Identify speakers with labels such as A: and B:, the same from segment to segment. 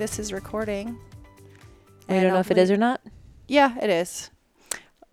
A: This is recording.
B: We
A: And
B: don't know if it is or not.
A: Yeah, it is.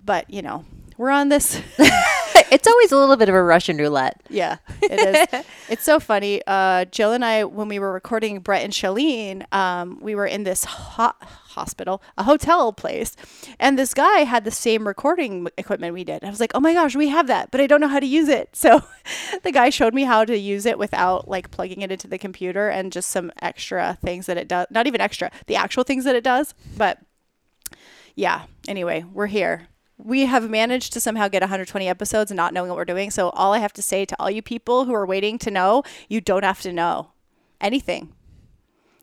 A: But, you know, we're on this.
B: it's always a little bit of a Russian roulette.
A: yeah, it is. it's so funny. Uh, Jill and I, when we were recording Brett and Chalene, um, we were in this ho- hospital, a hotel place, and this guy had the same recording equipment we did. I was like, oh my gosh, we have that, but I don't know how to use it. So the guy showed me how to use it without like plugging it into the computer and just some extra things that it does. Not even extra, the actual things that it does. But yeah, anyway, we're here. We have managed to somehow get 120 episodes and not knowing what we're doing. So all I have to say to all you people who are waiting to know, you don't have to know anything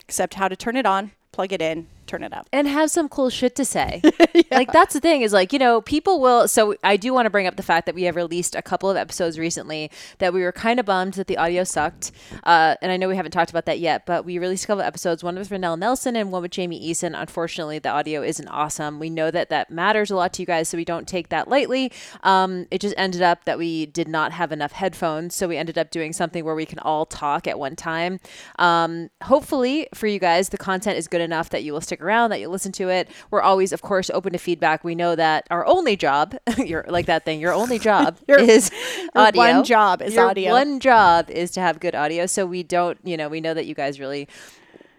A: except how to turn it on, plug it in, turn it up.
B: and have some cool shit to say. Like that's the thing is like, you know, people will so I do want to bring up the fact that we have released a couple of episodes recently that we were kind of bummed that the audio sucked. Uh, and I know we haven't talked about that yet, but we released a couple of episodes. One for Nell Nelson and one with Jamie Eason. Unfortunately, the audio isn't awesome. We know that that matters a lot to you guys, so we don't take that lightly. Um, it just ended up that we did not have enough headphones, so we ended up doing something where we can all talk at one time. Um, hopefully, for you guys, the content is good enough that you will stick around, that you listen to it. We're always, of course, open to feedback. We know that our only job, you're like that thing, your only job is
A: your
B: audio.
A: one job is
B: Your
A: audio.
B: One job is to have good audio. So we don't, you know, we know that you guys really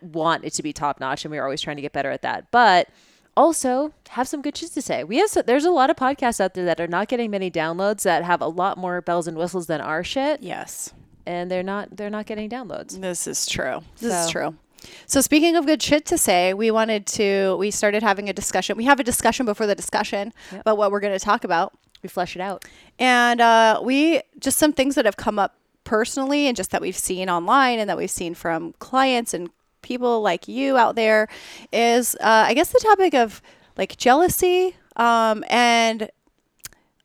B: want it to be top notch, and we're always trying to get better at that. But also have some good shit to say. We have so, there's a lot of podcasts out there that are not getting many downloads that have a lot more bells and whistles than our shit,
A: Yes,
B: and they're not they're not getting downloads.
A: this is true. This
B: So-
A: is true. So speaking of good shit to say, we wanted to we started having a discussion. We have a discussion before the discussion about what we're going to talk about.
B: We flesh it out.
A: And uh, we just some things that have come up personally and just that we've seen online and that we've seen from clients and people like you out there is uh, I guess the topic of like jealousy um, and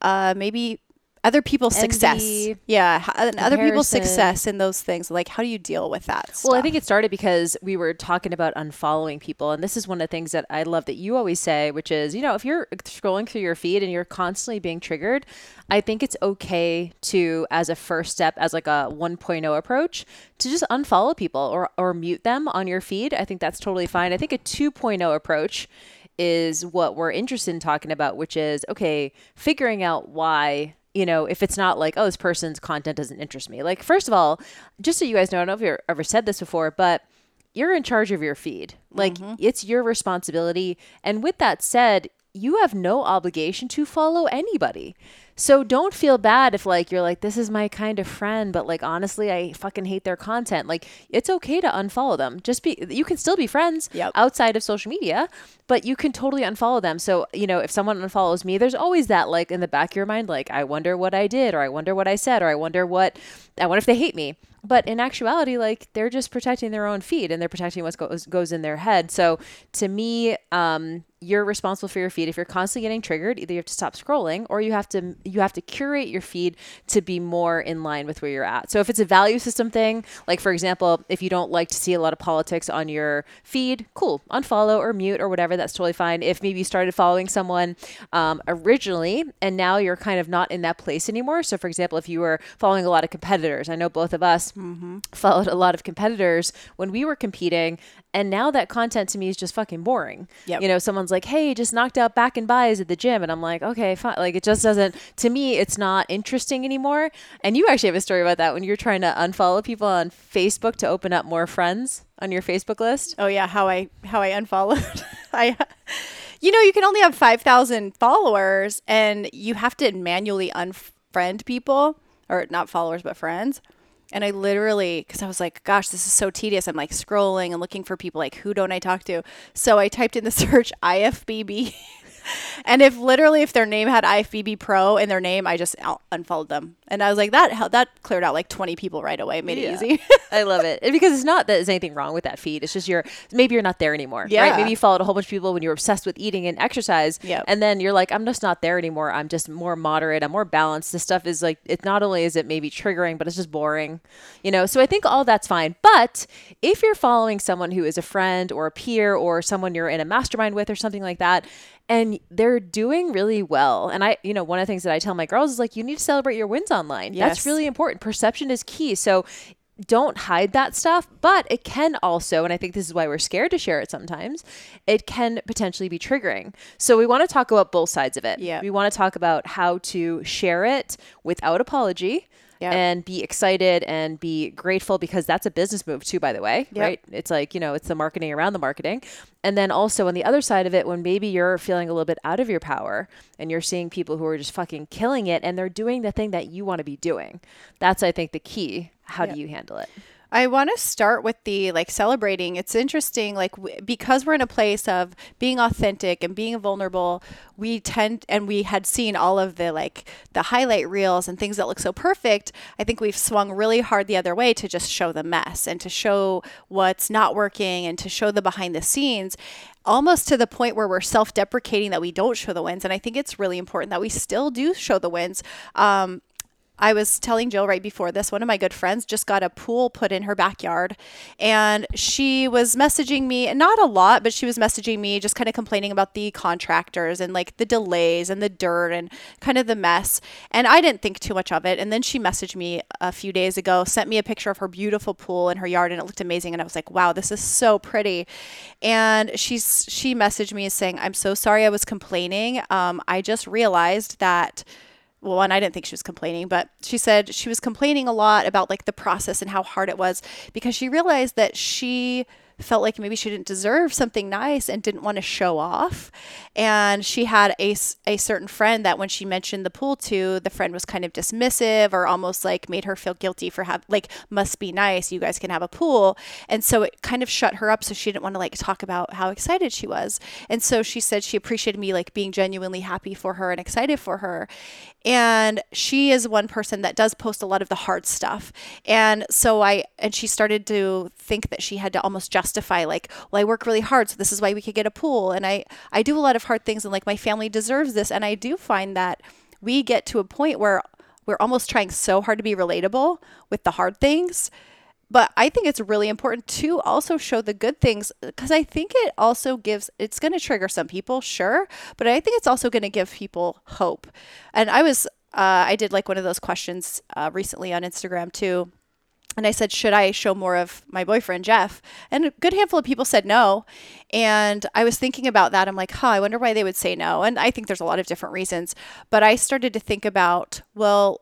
A: uh, maybe other people's success. Yeah, h- uh, and other people's success in those things. Like, how do you deal with that?
B: Well, I think it started because we were talking about unfollowing people. And this is one of the things that I love that you always say, which is, you know, if you're scrolling through your feed and you're constantly being triggered, I think it's okay to, as a first step, as like a 1.0 approach, to just unfollow people or, or mute them on your feed. I think that's totally fine. I think a 2.0 approach is what we're interested in talking about, which is, okay, figuring out why you know, if it's not like, oh, this person's content doesn't interest me. Like, first of all, just so you guys know, I don't know if you've ever said this before, but you're in charge of your feed. Like, mm-hmm. it's your responsibility. And with that said, you have no obligation to follow anybody. So don't feel bad if like you're like this is my kind of friend but like honestly I fucking hate their content. Like it's okay to unfollow them. Just be you can still be friends
A: Yep.
B: outside of social media, but you can totally unfollow them. So, you know, if someone unfollows me, there's always that like in the back of your mind like I wonder what I did or I wonder what I said or I wonder what I wonder if they hate me. But in actuality, like they're just protecting their own feed and they're protecting what goes goes in their head. So to me, um, you're responsible for your feed. If you're constantly getting triggered, either you have to stop scrolling or you have to you have to curate your feed to be more in line with where you're at. So if it's a value system thing, like for example, if you don't like to see a lot of politics on your feed, cool, unfollow or mute or whatever. That's totally fine. If maybe you started following someone um, originally and now you're kind of not in that place anymore. So for example, if you were following a lot of competitors, I know both of us Mm-hmm. followed a lot of competitors when we were competing and now that content to me is just fucking boring.
A: Yep.
B: You know, someone's like, "Hey, just knocked out back and bis at the gym," and I'm like, "Okay, fine." Like it just doesn't. To me, it's not interesting anymore. And you actually have a story about that when you're trying to unfollow people on Facebook to open up more friends on your Facebook list.
A: Oh yeah, how I how I unfollowed. I you know, you can only have 5,000 followers and you have to manually unfriend people or not followers but friends. And I literally cuz I was like, gosh, this is so tedious. I'm like scrolling and looking for people like who don't I talk to? So I typed in the search IFBB and if literally if their name had IFBB Pro in their name, I just unfollowed them. And I was like, that that cleared out like 20 people right away. It Made it easy.
B: I love it. And because it's not that there's anything wrong with that feed. It's just you're maybe you're not there anymore.
A: Yeah.
B: Right? Maybe you followed a whole bunch of people when you were obsessed with eating and exercise.
A: Yep.
B: And then you're like, I'm just not there anymore. I'm just more moderate. I'm more balanced. This stuff is like it not only is it maybe triggering, but it's just boring. You know, so I think all that's fine. But if you're following someone who is a friend or a peer or someone you're in a mastermind with or something like that, and they're doing really well. And I, you know, one of the things that I tell my girls is like, you need to celebrate your wins online.
A: Yes.
B: That's really important. Perception is key. So don't hide that stuff, but it can also, and I think this is why we're scared to share it sometimes, it can potentially be triggering. So we want to talk about both sides of it.
A: Yeah.
B: We want to talk about how to share it without apology.
A: Yeah.
B: And be excited and be grateful because that's a business move too, by the way,
A: Yep.
B: right? It's like, you know, it's the marketing around the marketing. And then also on the other side of it, when maybe you're feeling a little bit out of your power and you're seeing people who are just fucking killing it and they're doing the thing that you want to be doing. That's, I think, the key. How
A: Yep.
B: do you handle it?
A: I want to start with the like celebrating. It's interesting, like w- because we're in a place of being authentic and being vulnerable. We tend, and we had seen all of the like the highlight reels and things that look so perfect. I think we've swung really hard the other way to just show the mess and to show what's not working and to show the behind the scenes. Almost to the point where we're self deprecating that we don't show the wins. And I think it's really important that we still do show the wins. Um, I was telling Jill right before this, one of my good friends just got a pool put in her backyard. And she was messaging me, and not a lot, but she was messaging me, just kind of complaining about the contractors and like the delays and the dirt and kind of the mess. And I didn't think too much of it. And then she messaged me a few days ago, sent me a picture of her beautiful pool in her yard, and it looked amazing. And I was like, wow, this is so pretty. And she's she messaged me saying, I'm so sorry I was complaining. Um, I just realized that well, one, I didn't think she was complaining, but she said she was complaining a lot about like the process and how hard it was because she realized that she felt like maybe she didn't deserve something nice and didn't want to show off. And she had a, a certain friend that when she mentioned the pool to, the friend was kind of dismissive or almost like made her feel guilty for have like must be nice. You guys can have a pool. And so it kind of shut her up. So she didn't want to like talk about how excited she was. And so she said she appreciated me like being genuinely happy for her and excited for her. And she is one person that does post a lot of the hard stuff. And so I, and she started to think that she had to almost justify, like, well, I work really hard, so this is why we could get a pool. And I, I do a lot of hard things, and like my family deserves this. And I do find that we get to a point where we're almost trying so hard to be relatable with the hard things but I think it's really important to also show the good things because I think it also gives it's going to trigger some people, sure, but I think it's also going to give people hope. And I was uh, I did like one of those questions uh, recently on Instagram too. And I said, should I show more of my boyfriend, Jeff? And a good handful of people said no. And I was thinking about that. I'm like, huh, I wonder why they would say no. And I think there's a lot of different reasons. But I started to think about, well,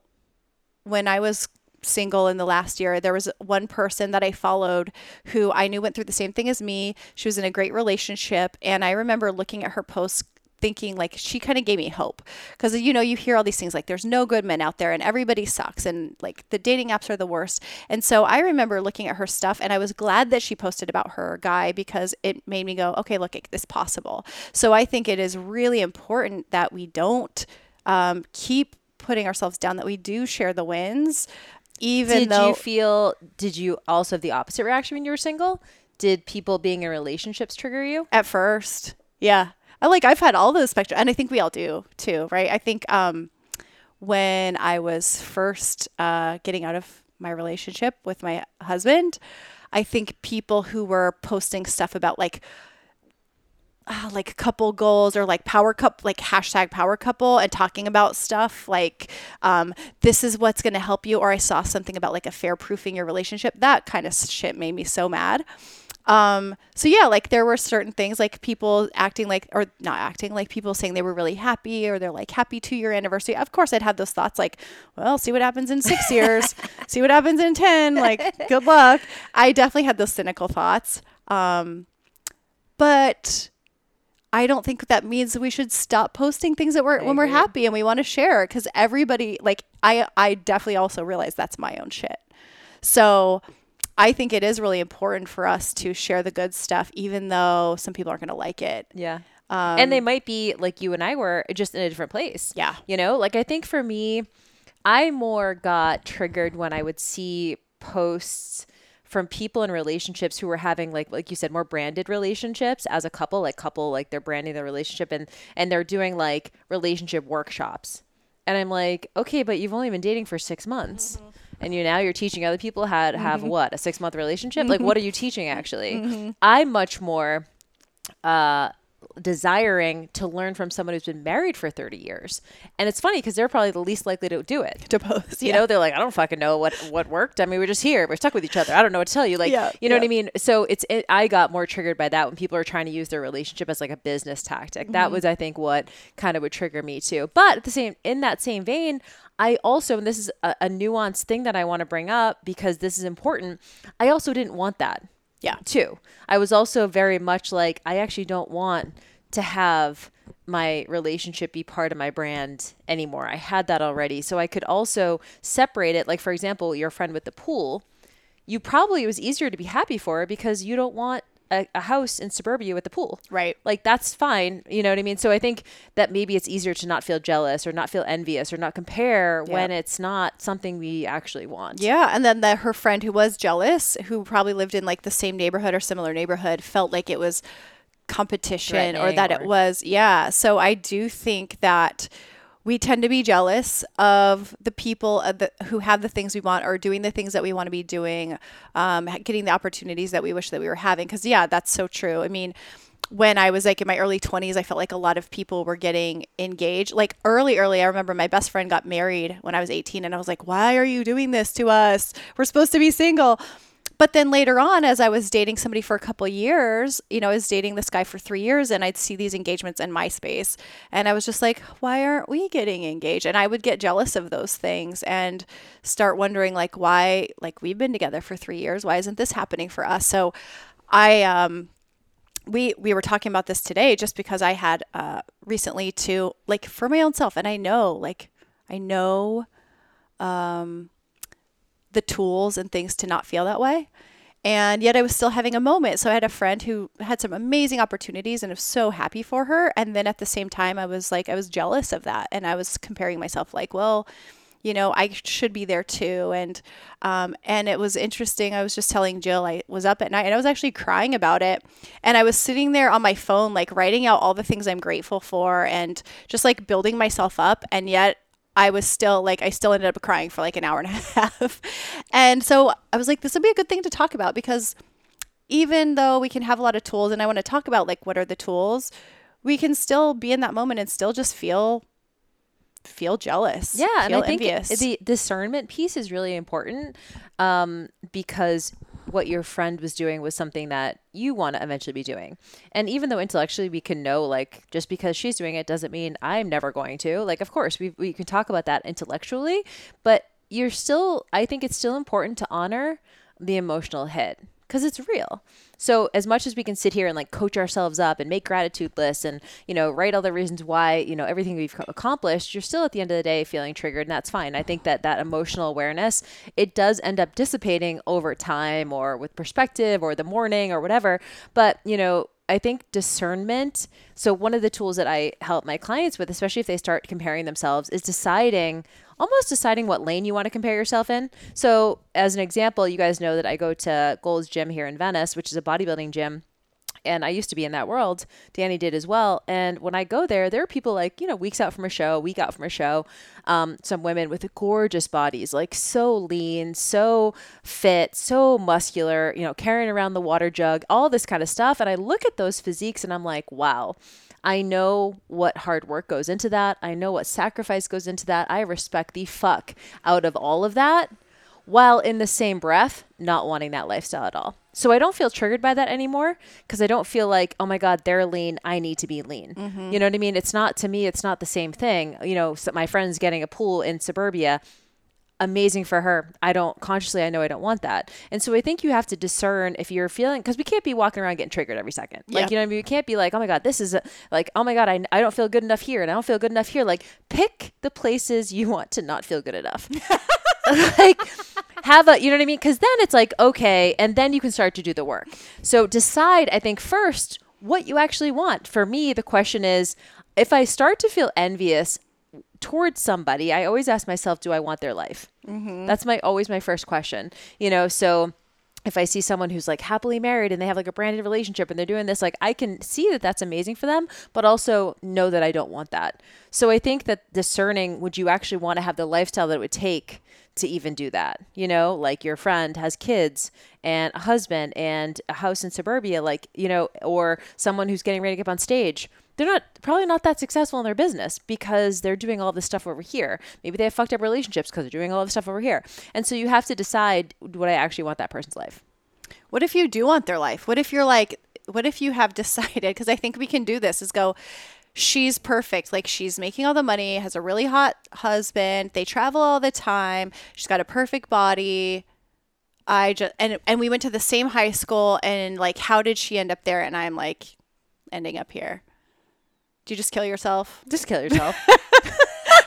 A: when I was single in the last year, there was one person that I followed who I knew went through the same thing as me. She was in a great relationship. And I remember looking at her posts thinking like she kind of gave me hope. Because you know you hear all these things like there's no good men out there and everybody sucks and like the dating apps are the worst. And so i remember looking at her stuff and i was glad that she posted about her guy because it made me go okay look it's possible. So i think it is really important that we don't um, keep putting ourselves down that we do share the wins even
B: did
A: though
B: you feel did you also have the opposite reaction when you were single? Did people being in relationships trigger you?
A: At first yeah i like i've had all those spectrum and i think we all do too right? I think um when i was first uh getting out of my relationship with my husband i think people who were posting stuff about like uh, like couple goals or like power cup like hashtag power couple and talking about stuff like um, this is what's going to help you or i saw something about like affair proofing your relationship that kind of shit made me so mad um, so yeah, like there were certain things like people acting like, or not acting like people saying they were really happy or they're like happy two year anniversary. Of course, I'd have those thoughts like, well, see what happens in six years, see what happens in 10, like good luck. I definitely had those cynical thoughts. Um, but I don't think that means we should stop posting things that we're when we're happy and we want to share because everybody like I I definitely also realize that's my own shit. So I think it is really important for us to share the good stuff, even though some people aren't going to like it.
B: yeah
A: Um,
B: and they might be like you and I were just in a different place.
A: Yeah.
B: You know, like I think for me, I more got triggered when I would see posts from people in relationships who were having like like you said more branded relationships as a couple like couple like they're branding their relationship and and they're doing like relationship workshops and i'm like okay but you've only been dating for six months and you now you're teaching other people how to have mm-hmm. what? A six month relationship? Like what are you teaching actually? Mm-hmm. Mm-hmm. I'm much more uh desiring to learn from someone who's been married for 30 years. And it's funny because they're probably the least likely to do it.
A: To post.
B: you know they're like i don't fucking know what what worked. I mean we're just here. We're stuck with each other. I don't know what to tell you. Like
A: Yeah,
B: you know what i mean? So it's it, i got more triggered by that when people are trying to use their relationship as like a business tactic.
A: Mm-hmm.
B: that was i think what kind of would trigger me too. But at the same in that same vein i also and this is a, a nuanced thing that i want to bring up because this is important i also didn't want that
A: Yeah.
B: too. I was also very much like I actually don't want to have my relationship be part of my brand anymore. I had that already. So I could also separate it. Like for example, your friend with the pool, you probably it was easier to be happy for because you don't want a, a house in suburbia with a pool.
A: Right.
B: Like that's fine. You know what I mean? So I think that maybe it's easier to not feel jealous or not feel envious or not compare when it's not something we actually want.
A: Yeah, and then the, her friend who was jealous, who probably lived in like the same neighborhood or similar neighborhood, felt like it was competition or that it was yeah. So I do think that we tend to be jealous of the people the, who have the things we want or doing the things that we want to be doing, um, getting the opportunities that we wish that we were having. Because yeah, that's so true. I mean. When I was like in my early 20s, I felt like a lot of people were getting engaged. Like early, early, I remember my best friend got married when I was 18, and I was like, why are you doing this to us? We're supposed to be single. But then later on, as I was dating somebody for a couple years, you know, I was dating this guy for three years and I'd see these engagements in MySpace. And I was just like, why aren't we getting engaged? And I would get jealous of those things and start wondering, like, why, like, we've been together for three years. Why isn't this happening for us? So I, um, we we were talking about this today just because I had uh recently to like for my own self and I know like I know um the tools and things to not feel that way. And yet I was still having a moment. So I had a friend who had some amazing opportunities and I was so happy for her. And then at the same time I was like I was jealous of that. And I was comparing myself like well you know i should be there too. And um, and it was interesting. I was just telling jill i was up at night and i was actually crying about it. And i was sitting there on my phone like writing out all the things i'm grateful for and just like building myself up. And yet I was still like, I still ended up crying for like an hour and a half. and so I was like, this would be a good thing to talk about because even though we can have a lot of tools and I want to talk about like what are the tools, we can still be in that moment and still just feel feel jealous.
B: Yeah, and
A: feel
B: I think
A: envious.
B: the discernment piece is really important um, because what your friend was doing was something that you want to eventually be doing. And even though intellectually we can know, like, just because she's doing it doesn't mean I'm never going to. Like, of course, we, we can talk about that intellectually, but you're still, I think it's still important to honor the emotional hit because it's real. So as much as we can sit here and like coach ourselves up and make gratitude lists and you know write all the reasons why you know everything we've accomplished, you're still at the end of the day feeling triggered, and that's fine. I think that that emotional awareness it does end up dissipating over time or with perspective or the morning or whatever. But you know I think discernment. So, one of the tools that I help my clients with, especially if they start comparing themselves, is deciding almost deciding what lane you want to compare yourself in. So, as an example, you guys know that I go to Gold's Gym here in Venice, which is a bodybuilding gym and I used to be in that world. Danny did as well. And when I go there, there are people like, you know, weeks out from a show, week out from a show, um, some women with gorgeous bodies, like so lean, so fit, so muscular, you know, carrying around the water jug, all this kind of stuff. And I look at those physiques and I'm like, wow. I know what hard work goes into that. I know what sacrifice goes into that. I respect the fuck out of all of that while in the same breath not wanting that lifestyle at all. So I don't feel triggered by that anymore because I don't feel like, oh my God, they're lean. I need to be lean. Mm-hmm. You know what I mean? It's not, to me, it's not the same thing. You know, so my friend's getting a pool in suburbia. Amazing for her. I don't consciously, I know I don't want that. And so I think you have to discern if you're feeling, because we can't be walking around getting triggered every second. Like,
A: Yeah.
B: you know what I mean? We can't be like, oh my God, this is a, like, oh my God, I, I don't feel good enough here and I don't feel good enough here. Like, pick the places you want to not feel good enough. like have a you know what i mean because then it's like okay and then you can start to do the work so decide i think first what you actually want. For me, the question is if I start to feel envious towards somebody, I always ask myself, do I want their life? Mm-hmm. That's my always my first question. You know, so if I see someone who's like happily married and they have like a branded relationship and they're doing this, like I can see that that's amazing for them, but also know that I don't want that. So I think that discerning would you actually want to have the lifestyle that it would take to even do that? You know, like your friend has kids and a husband and a house in suburbia, like, you know, or someone who's getting ready to get up on stage they're not probably not that successful in their business because they're doing all this stuff over here. Maybe they have fucked up relationships because they're doing all this stuff over here. And so you have to decide what I actually want that person's life?
A: What if you do want their life? What if you're like, what if you have decided? Because I think we can do this is go, she's perfect. Like she's making all the money, has a really hot husband, they travel all the time, she's got a perfect body. I just and and we went to the same high school and like how did she end up there and I'm like ending up here. Do you just kill yourself?
B: Just kill yourself.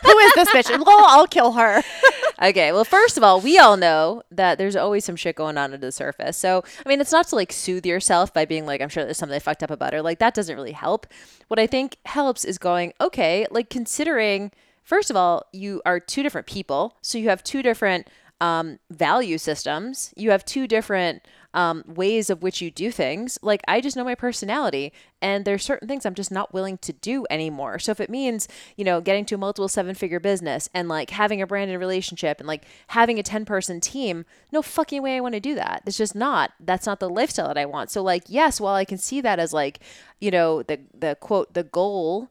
A: Who is this bitch? Well, I'll kill her.
B: okay. Well, first of all, we all know that there's always some shit going on under the surface. So, I mean, it's not to like soothe yourself by being like, I'm sure there's something I fucked up about her. Like, that doesn't really help. What I think helps is going, okay, like considering, first of all, you are two different people. So you have two different um, value systems. You have two different um, ways of which you do things. Like I just know my personality, and there's certain things I'm just not willing to do anymore. So if it means you know getting to a multiple seven figure business and like having a branded relationship and like having a ten person team, no fucking way I want to do that. It's just not. That's not the lifestyle that I want. So like yes, while I can see that as like you know the the quote the goal,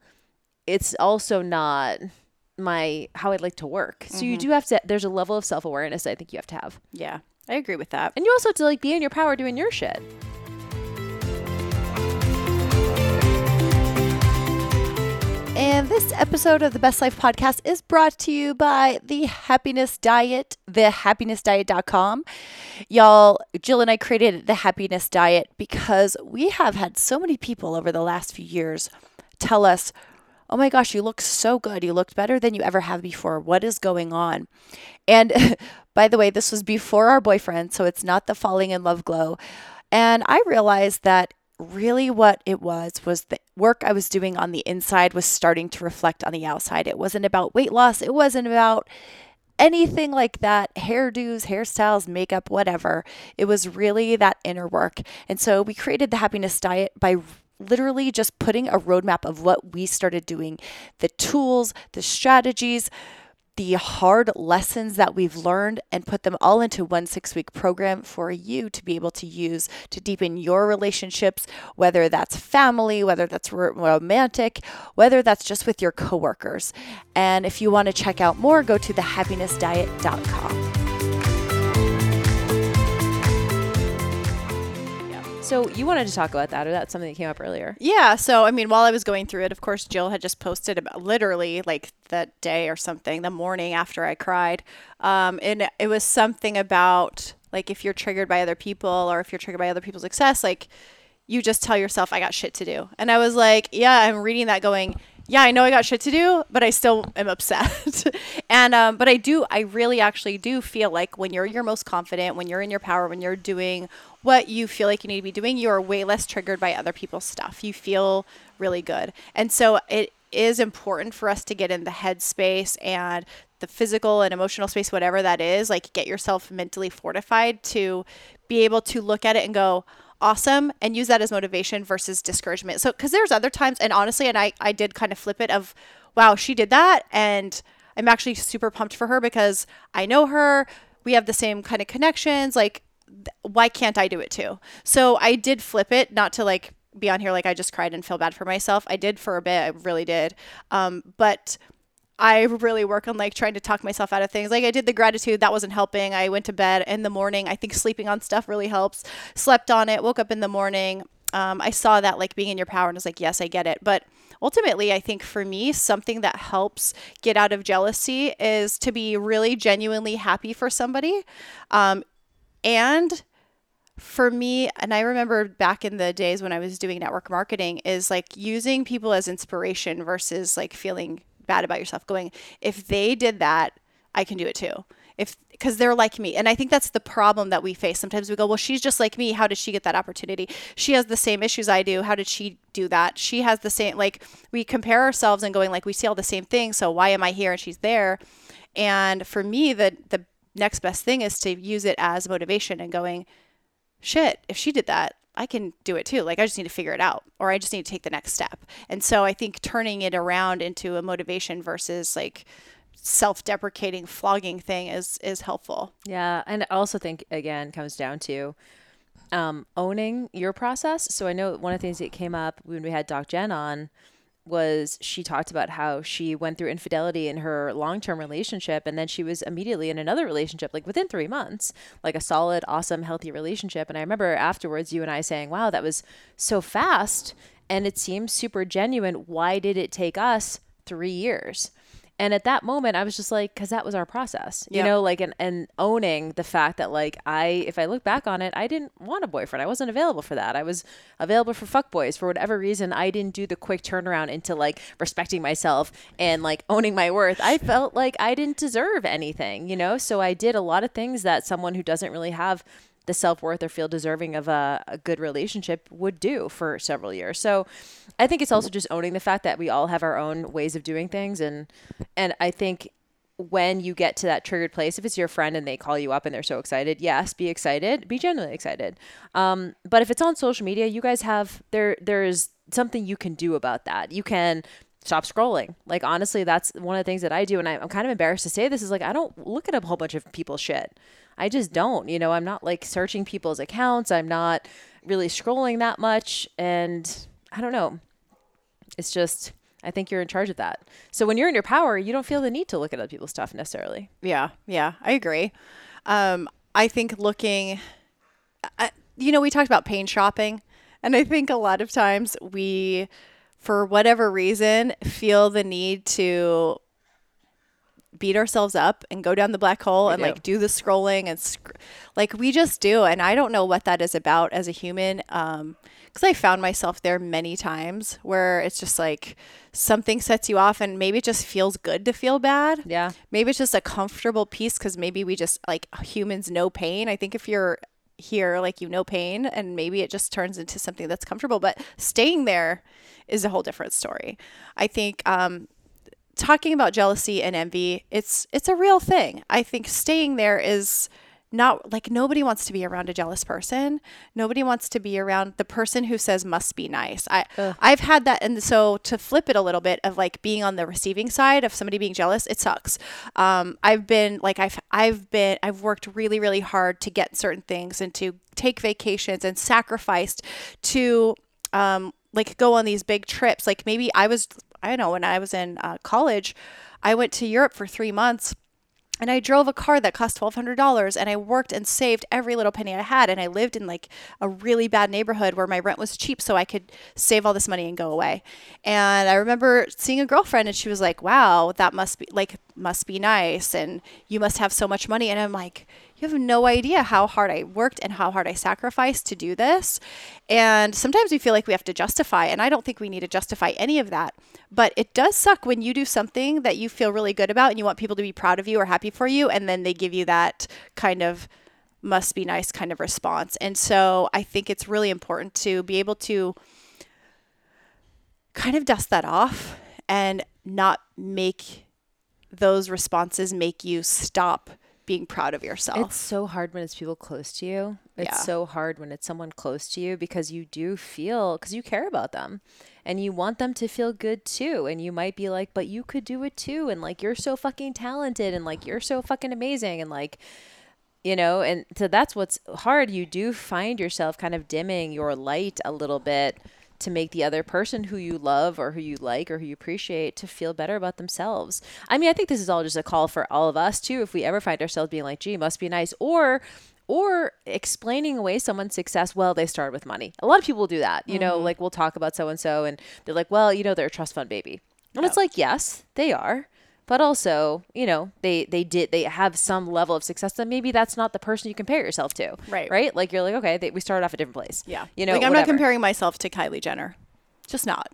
B: it's also not my how I'd like to work. So mm-hmm. you do have to there's a level of self-awareness I think you have to have.
A: Yeah. I agree with that.
B: And you also have to like be in your power doing your shit.
A: And this episode of the Best Life podcast is brought to you by The Happiness Diet, thehappinessdiet.com. Y'all, Jill and I created The Happiness Diet because we have had so many people over the last few years tell us, oh my gosh, you look so good. You looked better than you ever have before. What is going on? And by the way, this was before our boyfriend, so it's not the falling in love glow. And I realized that really what it was was the work I was doing on the inside was starting to reflect on the outside. It wasn't about weight loss, it wasn't about anything like that hairdos, hairstyles, makeup, whatever. It was really that inner work. And so we created the happiness diet by literally just putting a roadmap of what we started doing, the tools, the strategies, the hard lessons that we've learned and put them all into one six week program for you to be able to use to deepen your relationships, whether that's family, whether that's romantic, whether that's just with your coworkers. And if you want to check out more, go to thehappinessdiet.com.
B: So you wanted to talk about that, or that's something that came up earlier?
A: Yeah. So I mean, while I was going through it, of course, Jill had just posted about literally like that day or something, the morning after I cried, um, and it was something about like if you're triggered by other people or if you're triggered by other people's success, like you just tell yourself, I got shit to do. And I was like, yeah, I'm reading that going, yeah, I know I got shit to do, but I still am upset. and um, but I do, I really actually do feel like when you're your most confident, when you're in your power, when you're doing what you feel like you need to be doing, you are way less triggered by other people's stuff. You feel really good, and so it is important for us to get in the headspace and the physical and emotional space, whatever that is. Like get yourself mentally fortified to be able to look at it and go awesome and use that as motivation versus discouragement. So, because there's other times, and honestly, and I, I did kind of flip it of, wow, she did that. And I'm actually super pumped for her because I know her. We have the same kind of connections. Like, why can't I do it too? So I did flip it, not to like be on here like I just cried and feel bad for myself. I did for a bit. I really did. Um, but I really work on like trying to talk myself out of things. Like I did the gratitude, that wasn't helping. I went to bed in the morning. I think sleeping on stuff really helps. Slept on it, woke up in the morning. Um, I saw that like being in your power and I was like, yes, I get it. But ultimately, I think for me, something that helps get out of jealousy is to be really genuinely happy for somebody. Um, and for me, and I remember back in the days when I was doing network marketing, is like using people as inspiration versus like feeling bad about yourself, going, if they did that, I can do it too. if because they're like me. And i think that's the problem that we face. Sometimes we go well she's just like me. How did she get that opportunity? She has the same issues i do. How did she do that? She has the same like we compare ourselves and going like we see all the same things so why am i here and she's there? And for me the the next best thing is to use it as motivation and going shit if she did that I can do it too. Like I just need to figure it out or I just need to take the next step. And so I think turning it around into a motivation versus like self-deprecating flogging thing is is helpful.
B: Yeah, and I also think again comes down to um, owning your process. So I know one of the things that came up when we had Doc Jen on was she talked about how she went through infidelity in her long-term relationship and then she was immediately in another relationship like within 3 months like a solid awesome healthy relationship. And I remember afterwards you and I saying wow that was so fast and it seems super genuine. Why did it take us 3 years and at that moment i was just like because that was our process you
A: Yep.
B: know like and, and owning the fact that like i if i look back on it i didn't want a boyfriend. I wasn't available for that. I was available for fuck boys for whatever reason. I didn't do the quick turnaround into like respecting myself and like owning my worth. I felt like i didn't deserve anything you know? So i did a lot of things that someone who doesn't really have the self worth or feel deserving of a, a good relationship would do for several years. So I think it's also just owning the fact that we all have our own ways of doing things and and I think when you get to that triggered place, if it's your friend and they call you up and they're so excited, yes, be excited, be genuinely excited. Um, but if it's on social media, you guys have there there's something you can do about that. You can stop scrolling. Like honestly, that's one of the things that I do, and I, I'm kind of embarrassed to say this is like I don't look at a whole bunch of people's shit. I just don't. You know, I'm not like searching people's accounts. I'm not really scrolling that much, and I don't know. It's just I think you're in charge of that. So when you're in your power, you don't feel the need to look at other people's stuff necessarily.
A: Yeah, yeah, I agree. Um, I think looking, I, you know, we talked about pain shopping, and I think a lot of times we, for whatever reason, feel the need to beat ourselves up and go down the black hole and
B: do.
A: like do the scrolling and sc- like we just do and i don't know what that is about as a human um because i found myself there many times where it's just like something sets you off and maybe it just feels good to feel bad
B: Yeah.
A: maybe it's just a comfortable piece because maybe we just like humans know pain i think if you're here like you know pain and maybe it just turns into something that's comfortable but staying there is a whole different story i think um talking about jealousy and envy it's it's a real thing. I think staying there is not like nobody wants to be around a jealous person. Nobody wants to be around the person who says must be nice. I i've had that and so to flip it a little bit of like being on the receiving side of somebody being jealous it sucks. Um, i've been like i've i've been i've worked really really hard to get certain things and to take vacations and sacrificed to um, like go on these big trips. Like maybe I was, I know, when I was in uh, college, I went to Europe for three months. And I drove a car that cost twelve hundred dollars, and I worked and saved every little penny I had. And I lived in like a really bad neighborhood where my rent was cheap, so I could save all this money and go away. And I remember seeing a girlfriend, and she was like, "Wow, that must be like must be nice, and you must have so much money." And I'm like, "You have no idea how hard I worked and how hard I sacrificed to do this." And sometimes we feel like we have to justify, and I don't think we need to justify any of that. But it does suck when you do something that you feel really good about and you want people to be proud of you or happy for you, and then they give you that kind of must be nice kind of response. And so I think it's really important to be able to kind of dust that off and not make those responses make you stop being proud of yourself.
B: It's so hard when it's people close to you. It's
A: Yeah.
B: so hard when it's someone close to you because you do feel because you care about them and you want them to feel good too. And you might be like, but you could do it too. And like, you're so fucking talented and like, you're so fucking amazing. And like, you know, and so that's what's hard. You do find yourself kind of dimming your light a little bit to make the other person who you love or who you like or who you appreciate to feel better about themselves. I mean, I think this is all just a call for all of us too. If we ever find ourselves being like, gee, must be nice, or or explaining away someone's success, well, they started with money. A lot of people do that. You know, mm-hmm. like we'll talk about so and so and they're like, well, you know, they're a trust fund baby. And it's like, yes, they are. But also, you know, they they did they have some level of success and maybe that's not the person you compare yourself to.
A: Right.
B: Right? Like you're like, okay, they, we started off a different place.
A: yeah.
B: You know,
A: like I'm not comparing myself to Kylie Jenner. Just not.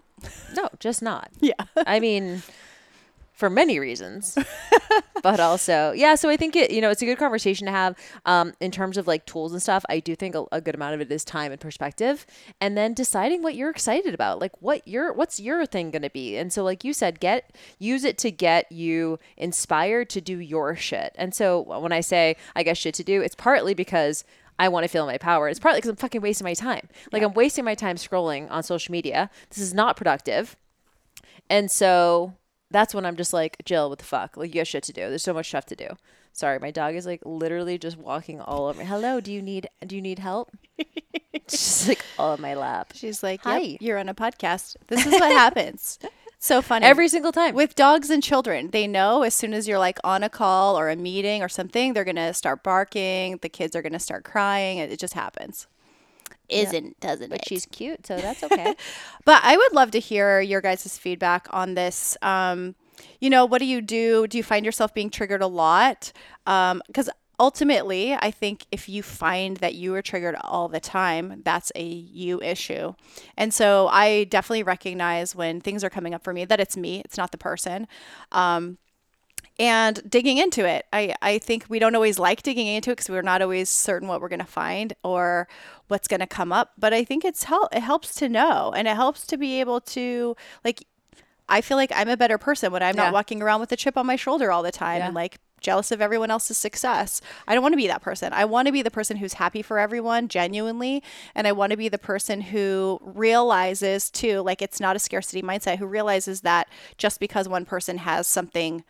B: No, just not.
A: Yeah.
B: I mean, for many reasons. but also, yeah. So I think it, you know, it's a good conversation to have um, in terms of like tools and stuff. I do think a, a good amount of it is time and perspective, and then deciding what you're excited about, like what your what's your thing going to be. And so, like you said, get use it to get you inspired to do your shit. And so when I say I got shit to do, it's partly because I want to feel my power. It's partly because I'm fucking wasting my time. Like I'm wasting my time scrolling on social media. This is not productive. And so that's when I'm just like, Jill, what the fuck? Like you got shit to do. There's so much stuff to do. Sorry, my dog is like literally just walking all over. Hello, do you need do you need help? She's like all in my lap.
A: She's like,
B: Hi.
A: "Yep, you're on a podcast. This is what happens." So funny.
B: Every single time.
A: with dogs and children, they know as soon as you're like on a call or a meeting or something, they're gonna start barking. The kids are gonna start crying. It it just happens. Isn't doesn't
B: but
A: it?
B: she's cute, so that's okay.
A: But I would love to hear your guys' feedback on this. Um, you know, what do you do? Do you find yourself being triggered a lot? Um, because ultimately, I think if you find that you are triggered all the time, that's a you issue. And so I definitely recognize when things are coming up for me that it's me, it's not the person. Um, and digging into it. I, I think we don't always like digging into it because we're not always certain what we're going to find or what's going to come up. But I think it's help. It helps to know, and it helps to be able to like. I feel like I'm a better person when I'm
B: Yeah.
A: not walking around with a chip on my shoulder all the time
B: Yeah.
A: and like jealous of everyone else's success. I don't want to be that person. I want to be the person who's happy for everyone genuinely. And I want to be the person who realizes too, like it's not a scarcity mindset, who realizes that just because one person has something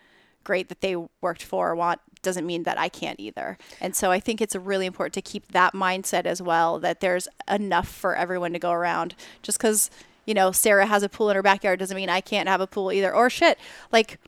A: great that they worked for or want doesn't mean that I can't either. And so I think it's really important to keep that mindset as well that there's enough for everyone to go around. Just because, you know, Sarah has a pool in her backyard doesn't mean I can't have a pool either. Or shit, like,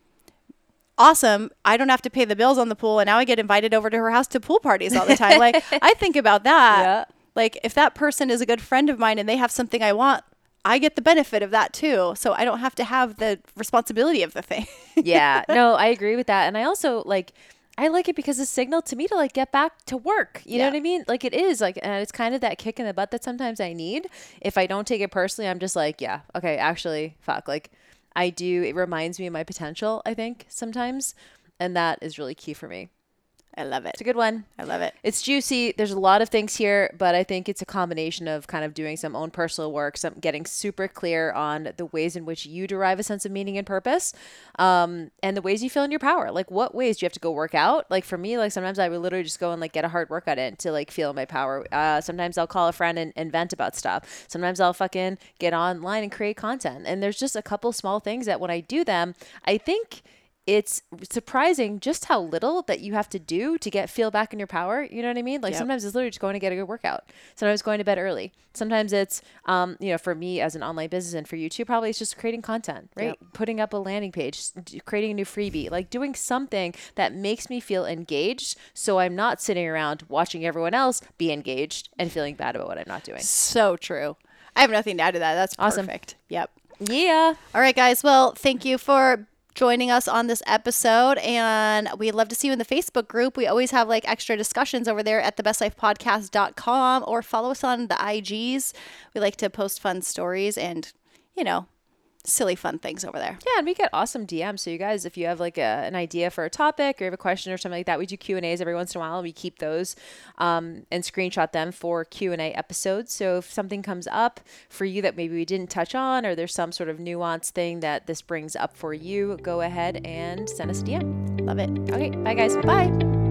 A: awesome. I don't have to pay the bills on the pool. And now I get invited over to her house to pool parties all the time. like, I think about that.
B: Yeah.
A: Like, if that person is a good friend of mine and they have something I want, I get the benefit of that too. So I don't have to have the responsibility of the thing.
B: yeah. No, I agree with that. And I also like I like it because it's a signal to me to like get back to work. You know what I mean? Like it is like and it's kind of that kick in the butt that sometimes I need. If I don't take it personally, I'm just like, yeah, okay, actually, fuck. Like I do it reminds me of my potential, I think, sometimes. And that is really key for me.
A: I love it.
B: It's a good one.
A: I love it.
B: It's juicy. There's a lot of things here, but I think it's a combination of kind of doing some own personal work, some getting super clear on the ways in which you derive a sense of meaning and purpose, um, and the ways you feel in your power. Like, what ways do you have to go work out? Like for me, like sometimes I would literally just go and like get a hard workout in to like feel my power. Uh, sometimes I'll call a friend and, and vent about stuff. Sometimes I'll fucking get online and create content. And there's just a couple small things that when I do them, I think it's surprising just how little that you have to do to get feel back in your power. You know what I mean? Like
A: Yep.
B: sometimes it's literally just going to get a good workout. Sometimes going to bed early. Sometimes it's, um, you know, for me as an online business and for you too, probably it's just creating content, right?
A: Yep.
B: Putting up a landing page, creating a new freebie, like doing something that makes me feel engaged. So I'm not sitting around watching everyone else be engaged and feeling bad about what I'm not doing.
A: So true. I have nothing to add to that. That's
B: Awesome.
A: perfect. Yep.
B: Yeah.
A: All right, guys. Well, thank you for joining us on this episode. And we'd love to see you in the Facebook group. We always have like extra discussions over there at thebestlifepodcast.com or follow us on the IGs. We like to post fun stories and, you know, silly fun things over there.
B: Yeah, and we get awesome DMs. So you guys, if you have like a, an idea for a topic or you have a question or something like that, we do Q and A's every once in a while. And we keep those um, and screenshot them for Q and A episodes. So if something comes up for you that maybe we didn't touch on, or there's some sort of nuance thing that this brings up for you, go ahead and send us a DM.
A: Love it.
B: Okay, bye guys.
A: Bye.